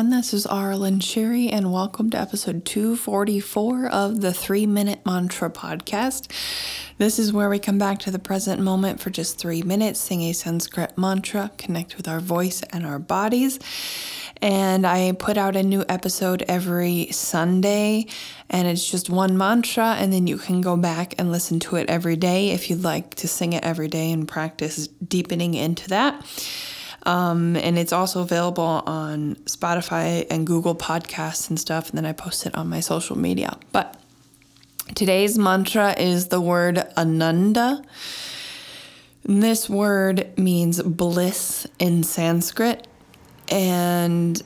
everyone. This is Arlen Sherry, and welcome to episode 244 of the Three Minute Mantra Podcast. This is where we come back to the present moment for just three minutes, sing a Sanskrit mantra, connect with our voice and our bodies. And I put out a new episode every Sunday, and it's just one mantra, and then you can go back and listen to it every day if you'd like to sing it every day and practice deepening into that. Um, and it's also available on Spotify and Google Podcasts and stuff. And then I post it on my social media. But today's mantra is the word Ananda. And this word means bliss in Sanskrit. And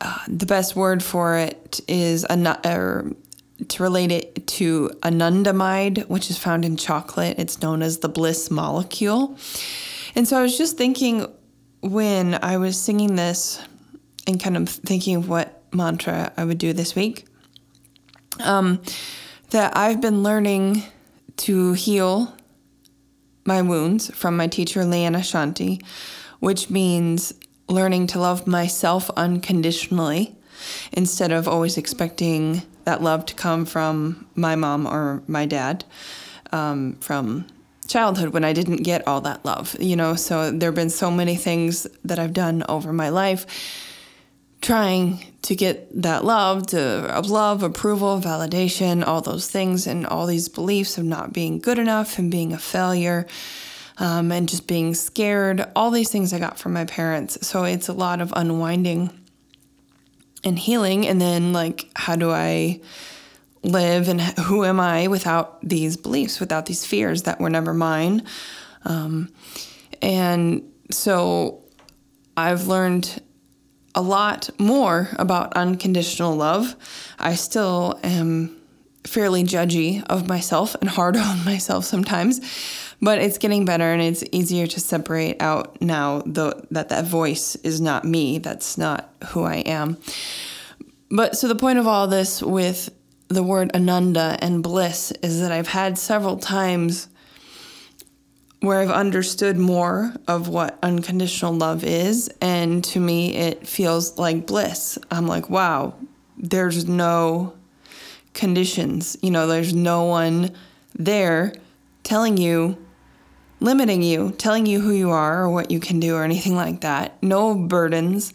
uh, the best word for it is an- to relate it to anandamide, which is found in chocolate. It's known as the bliss molecule. And so I was just thinking when I was singing this and kind of thinking of what mantra I would do this week, um, that I've been learning to heal my wounds from my teacher, Leanna Shanti, which means learning to love myself unconditionally instead of always expecting that love to come from my mom or my dad, um, from childhood when I didn't get all that love, you know. So there have been so many things that I've done over my life trying to get that love, to love, approval, validation, all those things, and all these beliefs of not being good enough and being a failure. Um, and just being scared, all these things I got from my parents. So it's a lot of unwinding and healing. And then, like, how do I live and who am I without these beliefs, without these fears that were never mine. Um, and so I've learned a lot more about unconditional love. I still am fairly judgy of myself and hard on myself sometimes, but it's getting better and it's easier to separate out now the, that that voice is not me, that's not who I am. But so the point of all this with the word ananda and bliss is that I've had several times where I've understood more of what unconditional love is. And to me, it feels like bliss. I'm like, wow, there's no conditions. You know, there's no one there telling you, limiting you, telling you who you are or what you can do or anything like that. No burdens.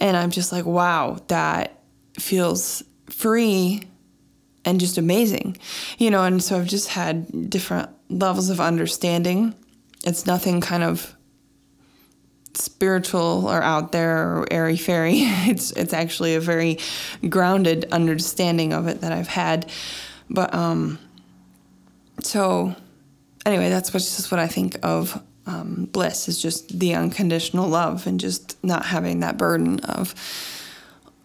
And I'm just like, wow, that feels free and just amazing, you know. And so I've just had different levels of understanding. It's nothing kind of spiritual or out there or airy fairy. It's it's actually a very grounded understanding of it that I've had. But um, so anyway, that's what's just what I think of um, bliss is just the unconditional love and just not having that burden of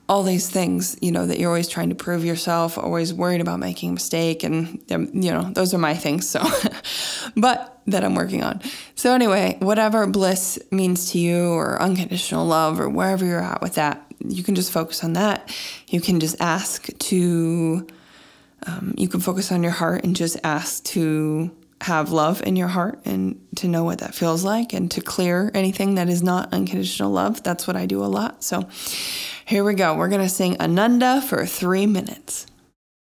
all these things, you know, that you're always trying to prove yourself, always worried about making a mistake. And, you know, those are my things. So, but that I'm working on. So, anyway, whatever bliss means to you or unconditional love or wherever you're at with that, you can just focus on that. You can just ask to, um, you can focus on your heart and just ask to have love in your heart and to know what that feels like and to clear anything that is not unconditional love. That's what I do a lot. So here we go. We're going to sing Ananda for three minutes.